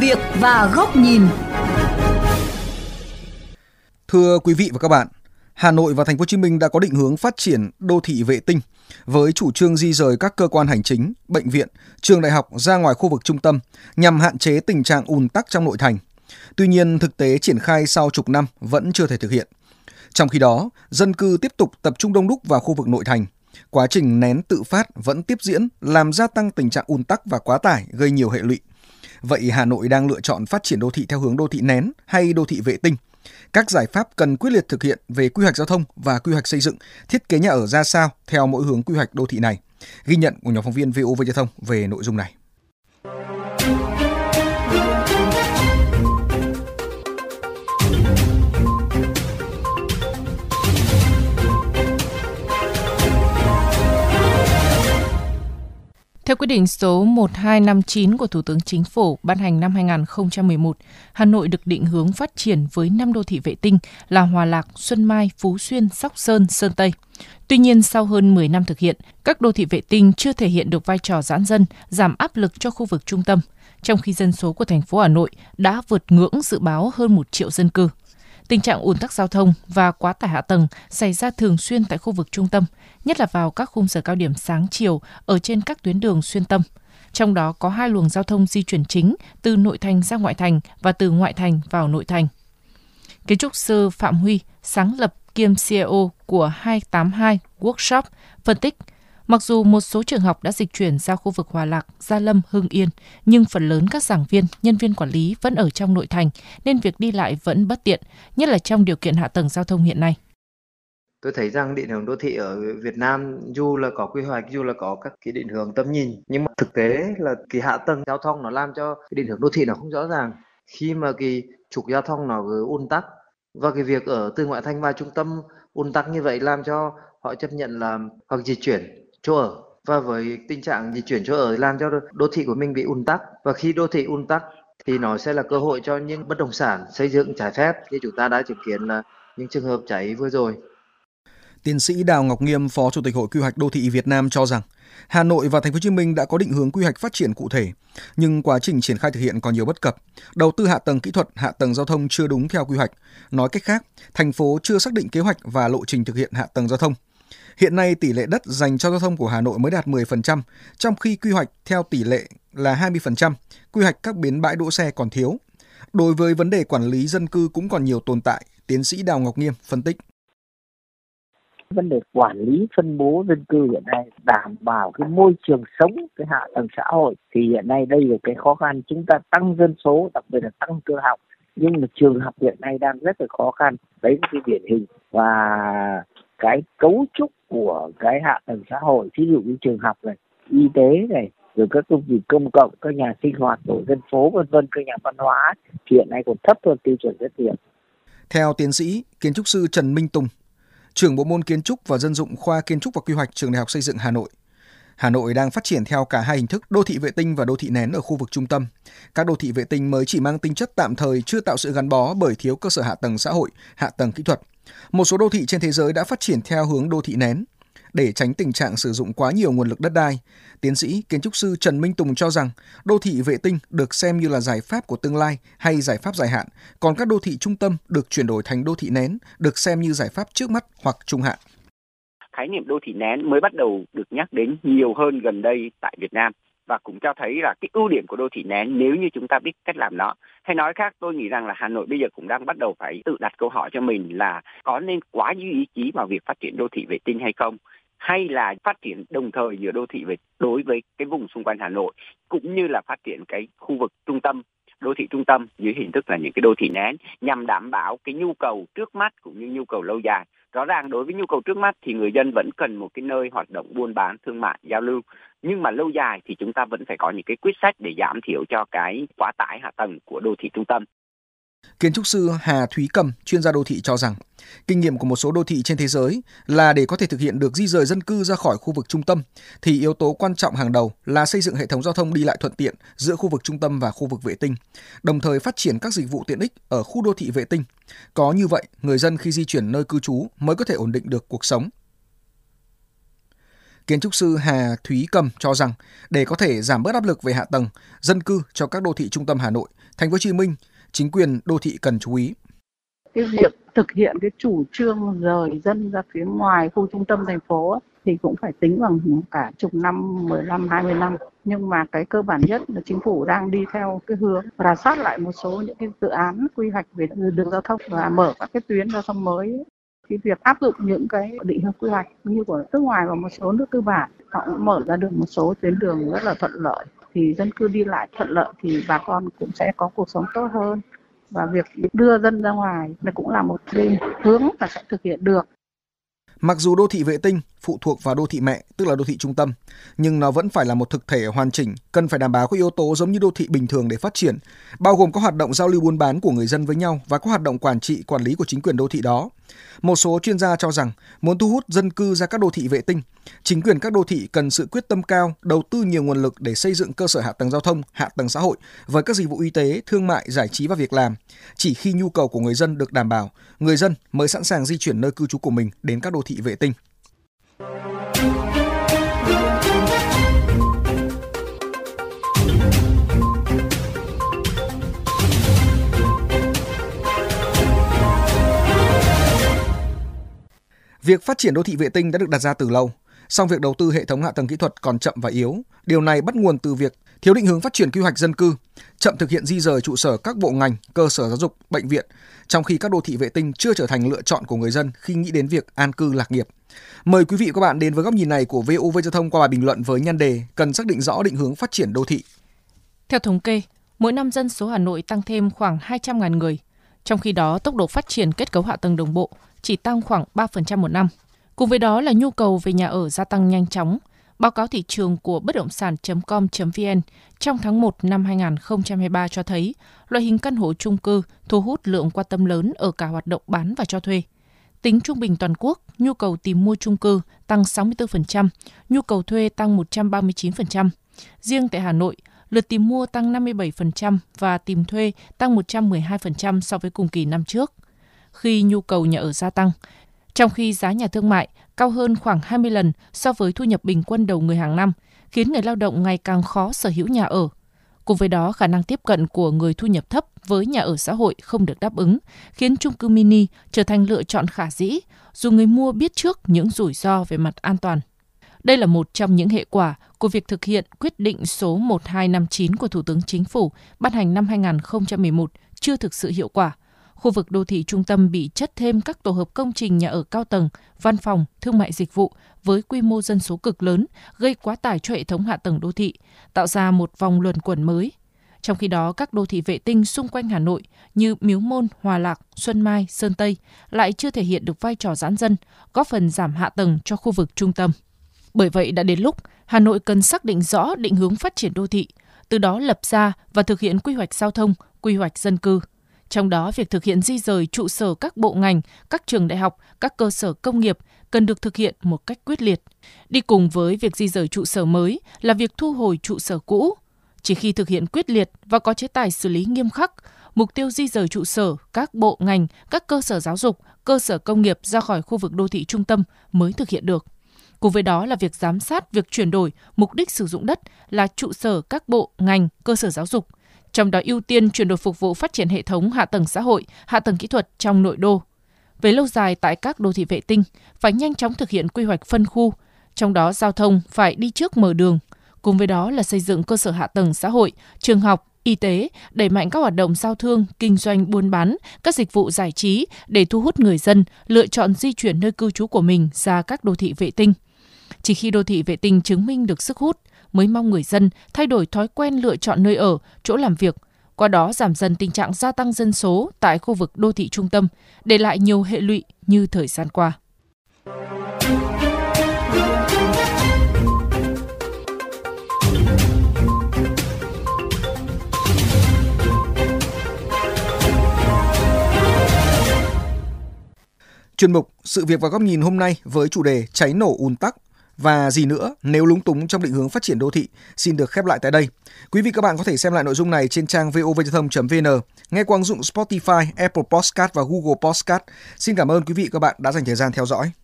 việc và góc nhìn. Thưa quý vị và các bạn, Hà Nội và Thành phố Hồ Chí Minh đã có định hướng phát triển đô thị vệ tinh với chủ trương di rời các cơ quan hành chính, bệnh viện, trường đại học ra ngoài khu vực trung tâm nhằm hạn chế tình trạng ùn tắc trong nội thành. Tuy nhiên, thực tế triển khai sau chục năm vẫn chưa thể thực hiện. Trong khi đó, dân cư tiếp tục tập trung đông đúc vào khu vực nội thành. Quá trình nén tự phát vẫn tiếp diễn, làm gia tăng tình trạng ùn tắc và quá tải, gây nhiều hệ lụy. Vậy Hà Nội đang lựa chọn phát triển đô thị theo hướng đô thị nén hay đô thị vệ tinh? Các giải pháp cần quyết liệt thực hiện về quy hoạch giao thông và quy hoạch xây dựng, thiết kế nhà ở ra sao theo mỗi hướng quy hoạch đô thị này. Ghi nhận của nhóm phóng viên VOV Giao thông về nội dung này. Theo quyết định số 1259 của Thủ tướng Chính phủ ban hành năm 2011, Hà Nội được định hướng phát triển với 5 đô thị vệ tinh là Hòa Lạc, Xuân Mai, Phú Xuyên, Sóc Sơn, Sơn Tây. Tuy nhiên, sau hơn 10 năm thực hiện, các đô thị vệ tinh chưa thể hiện được vai trò giãn dân, giảm áp lực cho khu vực trung tâm, trong khi dân số của thành phố Hà Nội đã vượt ngưỡng dự báo hơn 1 triệu dân cư. Tình trạng ùn tắc giao thông và quá tải hạ tầng xảy ra thường xuyên tại khu vực trung tâm, nhất là vào các khung giờ cao điểm sáng chiều ở trên các tuyến đường xuyên tâm. Trong đó có hai luồng giao thông di chuyển chính từ nội thành ra ngoại thành và từ ngoại thành vào nội thành. Kiến trúc sư Phạm Huy, sáng lập kiêm CEO của 282 Workshop, phân tích – Mặc dù một số trường học đã dịch chuyển ra khu vực Hòa Lạc, Gia Lâm, Hưng Yên, nhưng phần lớn các giảng viên, nhân viên quản lý vẫn ở trong nội thành nên việc đi lại vẫn bất tiện, nhất là trong điều kiện hạ tầng giao thông hiện nay. Tôi thấy rằng định hướng đô thị ở Việt Nam dù là có quy hoạch, dù là có các cái định hướng tầm nhìn, nhưng mà thực tế là cái hạ tầng giao thông nó làm cho cái định hướng đô thị nó không rõ ràng. Khi mà cái trục giao thông nó cứ ùn tắc và cái việc ở từ ngoại thành vào trung tâm ùn tắc như vậy làm cho họ chấp nhận là hoặc di chuyển chỗ ở và với tình trạng di chuyển chỗ ở làm cho đô thị của mình bị ùn tắc và khi đô thị ùn tắc thì nó sẽ là cơ hội cho những bất động sản xây dựng trái phép như chúng ta đã chứng kiến là những trường hợp cháy vừa rồi. Tiến sĩ Đào Ngọc Nghiêm, Phó Chủ tịch Hội Quy hoạch Đô thị Việt Nam cho rằng Hà Nội và Thành phố Hồ Chí Minh đã có định hướng quy hoạch phát triển cụ thể, nhưng quá trình triển khai thực hiện còn nhiều bất cập. Đầu tư hạ tầng kỹ thuật, hạ tầng giao thông chưa đúng theo quy hoạch. Nói cách khác, thành phố chưa xác định kế hoạch và lộ trình thực hiện hạ tầng giao thông. Hiện nay tỷ lệ đất dành cho giao thông của Hà Nội mới đạt 10%, trong khi quy hoạch theo tỷ lệ là 20%, quy hoạch các bến bãi đỗ xe còn thiếu. Đối với vấn đề quản lý dân cư cũng còn nhiều tồn tại, tiến sĩ Đào Ngọc Nghiêm phân tích. Vấn đề quản lý phân bố dân cư hiện nay đảm bảo cái môi trường sống, cái hạ tầng xã hội thì hiện nay đây là cái khó khăn. Chúng ta tăng dân số, đặc biệt là tăng cơ học. Nhưng mà trường học hiện nay đang rất là khó khăn. Đấy là cái điển hình. Và cái cấu trúc của cái hạ tầng xã hội ví dụ như trường học này y tế này rồi các công trình công cộng các nhà sinh hoạt tổ dân phố vân vân các nhà văn hóa hiện nay còn thấp hơn tiêu chuẩn rất nhiều. Theo tiến sĩ kiến trúc sư Trần Minh Tùng trưởng bộ môn kiến trúc và dân dụng khoa kiến trúc và quy hoạch trường đại học xây dựng Hà Nội Hà Nội đang phát triển theo cả hai hình thức đô thị vệ tinh và đô thị nén ở khu vực trung tâm. Các đô thị vệ tinh mới chỉ mang tính chất tạm thời chưa tạo sự gắn bó bởi thiếu cơ sở hạ tầng xã hội, hạ tầng kỹ thuật. Một số đô thị trên thế giới đã phát triển theo hướng đô thị nén. Để tránh tình trạng sử dụng quá nhiều nguồn lực đất đai, tiến sĩ kiến trúc sư Trần Minh Tùng cho rằng đô thị vệ tinh được xem như là giải pháp của tương lai hay giải pháp dài hạn, còn các đô thị trung tâm được chuyển đổi thành đô thị nén được xem như giải pháp trước mắt hoặc trung hạn khái niệm đô thị nén mới bắt đầu được nhắc đến nhiều hơn gần đây tại Việt Nam và cũng cho thấy là cái ưu điểm của đô thị nén nếu như chúng ta biết cách làm nó. Hay nói khác, tôi nghĩ rằng là Hà Nội bây giờ cũng đang bắt đầu phải tự đặt câu hỏi cho mình là có nên quá như ý chí vào việc phát triển đô thị vệ tinh hay không? Hay là phát triển đồng thời giữa đô thị về đối với cái vùng xung quanh Hà Nội, cũng như là phát triển cái khu vực trung tâm, đô thị trung tâm dưới hình thức là những cái đô thị nén nhằm đảm bảo cái nhu cầu trước mắt cũng như nhu cầu lâu dài. Rõ ràng đối với nhu cầu trước mắt thì người dân vẫn cần một cái nơi hoạt động buôn bán, thương mại, giao lưu. Nhưng mà lâu dài thì chúng ta vẫn phải có những cái quyết sách để giảm thiểu cho cái quá tải hạ tầng của đô thị trung tâm. Kiến trúc sư Hà Thúy Cầm, chuyên gia đô thị cho rằng, kinh nghiệm của một số đô thị trên thế giới là để có thể thực hiện được di rời dân cư ra khỏi khu vực trung tâm, thì yếu tố quan trọng hàng đầu là xây dựng hệ thống giao thông đi lại thuận tiện giữa khu vực trung tâm và khu vực vệ tinh, đồng thời phát triển các dịch vụ tiện ích ở khu đô thị vệ tinh. Có như vậy, người dân khi di chuyển nơi cư trú mới có thể ổn định được cuộc sống. Kiến trúc sư Hà Thúy Cầm cho rằng để có thể giảm bớt áp lực về hạ tầng, dân cư cho các đô thị trung tâm Hà Nội, Thành phố Hồ Chí Minh, chính quyền đô thị cần chú ý. Cái việc thực hiện cái chủ trương rời dân ra phía ngoài khu trung tâm thành phố thì cũng phải tính bằng cả chục năm, 15, 20 năm. Nhưng mà cái cơ bản nhất là chính phủ đang đi theo cái hướng rà soát lại một số những cái dự án quy hoạch về đường giao thông và mở các cái tuyến giao thông mới cái việc áp dụng những cái định hướng quy hoạch như của nước ngoài và một số nước tư bản họ cũng mở ra được một số tuyến đường rất là thuận lợi thì dân cư đi lại thuận lợi thì bà con cũng sẽ có cuộc sống tốt hơn. Và việc đưa dân ra ngoài là cũng là một cái hướng mà sẽ thực hiện được. Mặc dù đô thị vệ tinh phụ thuộc vào đô thị mẹ, tức là đô thị trung tâm, nhưng nó vẫn phải là một thực thể hoàn chỉnh, cần phải đảm bảo các yếu tố giống như đô thị bình thường để phát triển, bao gồm các hoạt động giao lưu buôn bán của người dân với nhau và các hoạt động quản trị, quản lý của chính quyền đô thị đó. Một số chuyên gia cho rằng muốn thu hút dân cư ra các đô thị vệ tinh, chính quyền các đô thị cần sự quyết tâm cao, đầu tư nhiều nguồn lực để xây dựng cơ sở hạ tầng giao thông, hạ tầng xã hội với các dịch vụ y tế, thương mại, giải trí và việc làm. Chỉ khi nhu cầu của người dân được đảm bảo, người dân mới sẵn sàng di chuyển nơi cư trú của mình đến các đô thị vệ tinh. Việc phát triển đô thị vệ tinh đã được đặt ra từ lâu, song việc đầu tư hệ thống hạ tầng kỹ thuật còn chậm và yếu. Điều này bắt nguồn từ việc thiếu định hướng phát triển quy hoạch dân cư, chậm thực hiện di rời trụ sở các bộ ngành, cơ sở giáo dục, bệnh viện, trong khi các đô thị vệ tinh chưa trở thành lựa chọn của người dân khi nghĩ đến việc an cư lạc nghiệp. Mời quý vị và các bạn đến với góc nhìn này của VOV Giao thông qua bài bình luận với nhan đề cần xác định rõ định hướng phát triển đô thị. Theo thống kê, mỗi năm dân số Hà Nội tăng thêm khoảng 200.000 người. Trong khi đó, tốc độ phát triển kết cấu hạ tầng đồng bộ chỉ tăng khoảng 3% một năm. Cùng với đó là nhu cầu về nhà ở gia tăng nhanh chóng. Báo cáo thị trường của bất động sản.com.vn trong tháng 1 năm 2023 cho thấy loại hình căn hộ chung cư thu hút lượng quan tâm lớn ở cả hoạt động bán và cho thuê. Tính trung bình toàn quốc, nhu cầu tìm mua chung cư tăng 64%, nhu cầu thuê tăng 139%. Riêng tại Hà Nội, lượt tìm mua tăng 57% và tìm thuê tăng 112% so với cùng kỳ năm trước. Khi nhu cầu nhà ở gia tăng, trong khi giá nhà thương mại cao hơn khoảng 20 lần so với thu nhập bình quân đầu người hàng năm, khiến người lao động ngày càng khó sở hữu nhà ở. Cùng với đó, khả năng tiếp cận của người thu nhập thấp với nhà ở xã hội không được đáp ứng, khiến chung cư mini trở thành lựa chọn khả dĩ, dù người mua biết trước những rủi ro về mặt an toàn. Đây là một trong những hệ quả của việc thực hiện quyết định số 1259 của Thủ tướng Chính phủ ban hành năm 2011 chưa thực sự hiệu quả. Khu vực đô thị trung tâm bị chất thêm các tổ hợp công trình nhà ở cao tầng, văn phòng, thương mại dịch vụ với quy mô dân số cực lớn, gây quá tải cho hệ thống hạ tầng đô thị, tạo ra một vòng luẩn quẩn mới. Trong khi đó, các đô thị vệ tinh xung quanh Hà Nội như Miếu Môn, Hòa Lạc, Xuân Mai, Sơn Tây lại chưa thể hiện được vai trò giãn dân, góp phần giảm hạ tầng cho khu vực trung tâm. Bởi vậy đã đến lúc Hà Nội cần xác định rõ định hướng phát triển đô thị, từ đó lập ra và thực hiện quy hoạch giao thông, quy hoạch dân cư. Trong đó, việc thực hiện di rời trụ sở các bộ ngành, các trường đại học, các cơ sở công nghiệp cần được thực hiện một cách quyết liệt. Đi cùng với việc di rời trụ sở mới là việc thu hồi trụ sở cũ. Chỉ khi thực hiện quyết liệt và có chế tài xử lý nghiêm khắc, mục tiêu di rời trụ sở các bộ ngành, các cơ sở giáo dục, cơ sở công nghiệp ra khỏi khu vực đô thị trung tâm mới thực hiện được. Cùng với đó là việc giám sát việc chuyển đổi mục đích sử dụng đất là trụ sở các bộ, ngành, cơ sở giáo dục, trong đó ưu tiên chuyển đổi phục vụ phát triển hệ thống hạ tầng xã hội, hạ tầng kỹ thuật trong nội đô. Về lâu dài tại các đô thị vệ tinh, phải nhanh chóng thực hiện quy hoạch phân khu, trong đó giao thông phải đi trước mở đường. Cùng với đó là xây dựng cơ sở hạ tầng xã hội, trường học, y tế, đẩy mạnh các hoạt động giao thương, kinh doanh buôn bán, các dịch vụ giải trí để thu hút người dân lựa chọn di chuyển nơi cư trú của mình ra các đô thị vệ tinh. Chỉ khi đô thị vệ tinh chứng minh được sức hút, mới mong người dân thay đổi thói quen lựa chọn nơi ở, chỗ làm việc, qua đó giảm dần tình trạng gia tăng dân số tại khu vực đô thị trung tâm, để lại nhiều hệ lụy như thời gian qua. Chuyên mục Sự việc và góc nhìn hôm nay với chủ đề cháy nổ ùn tắc và gì nữa nếu lúng túng trong định hướng phát triển đô thị xin được khép lại tại đây. Quý vị các bạn có thể xem lại nội dung này trên trang vovgiaothong.vn, nghe qua ứng dụng Spotify, Apple Podcast và Google Podcast. Xin cảm ơn quý vị các bạn đã dành thời gian theo dõi.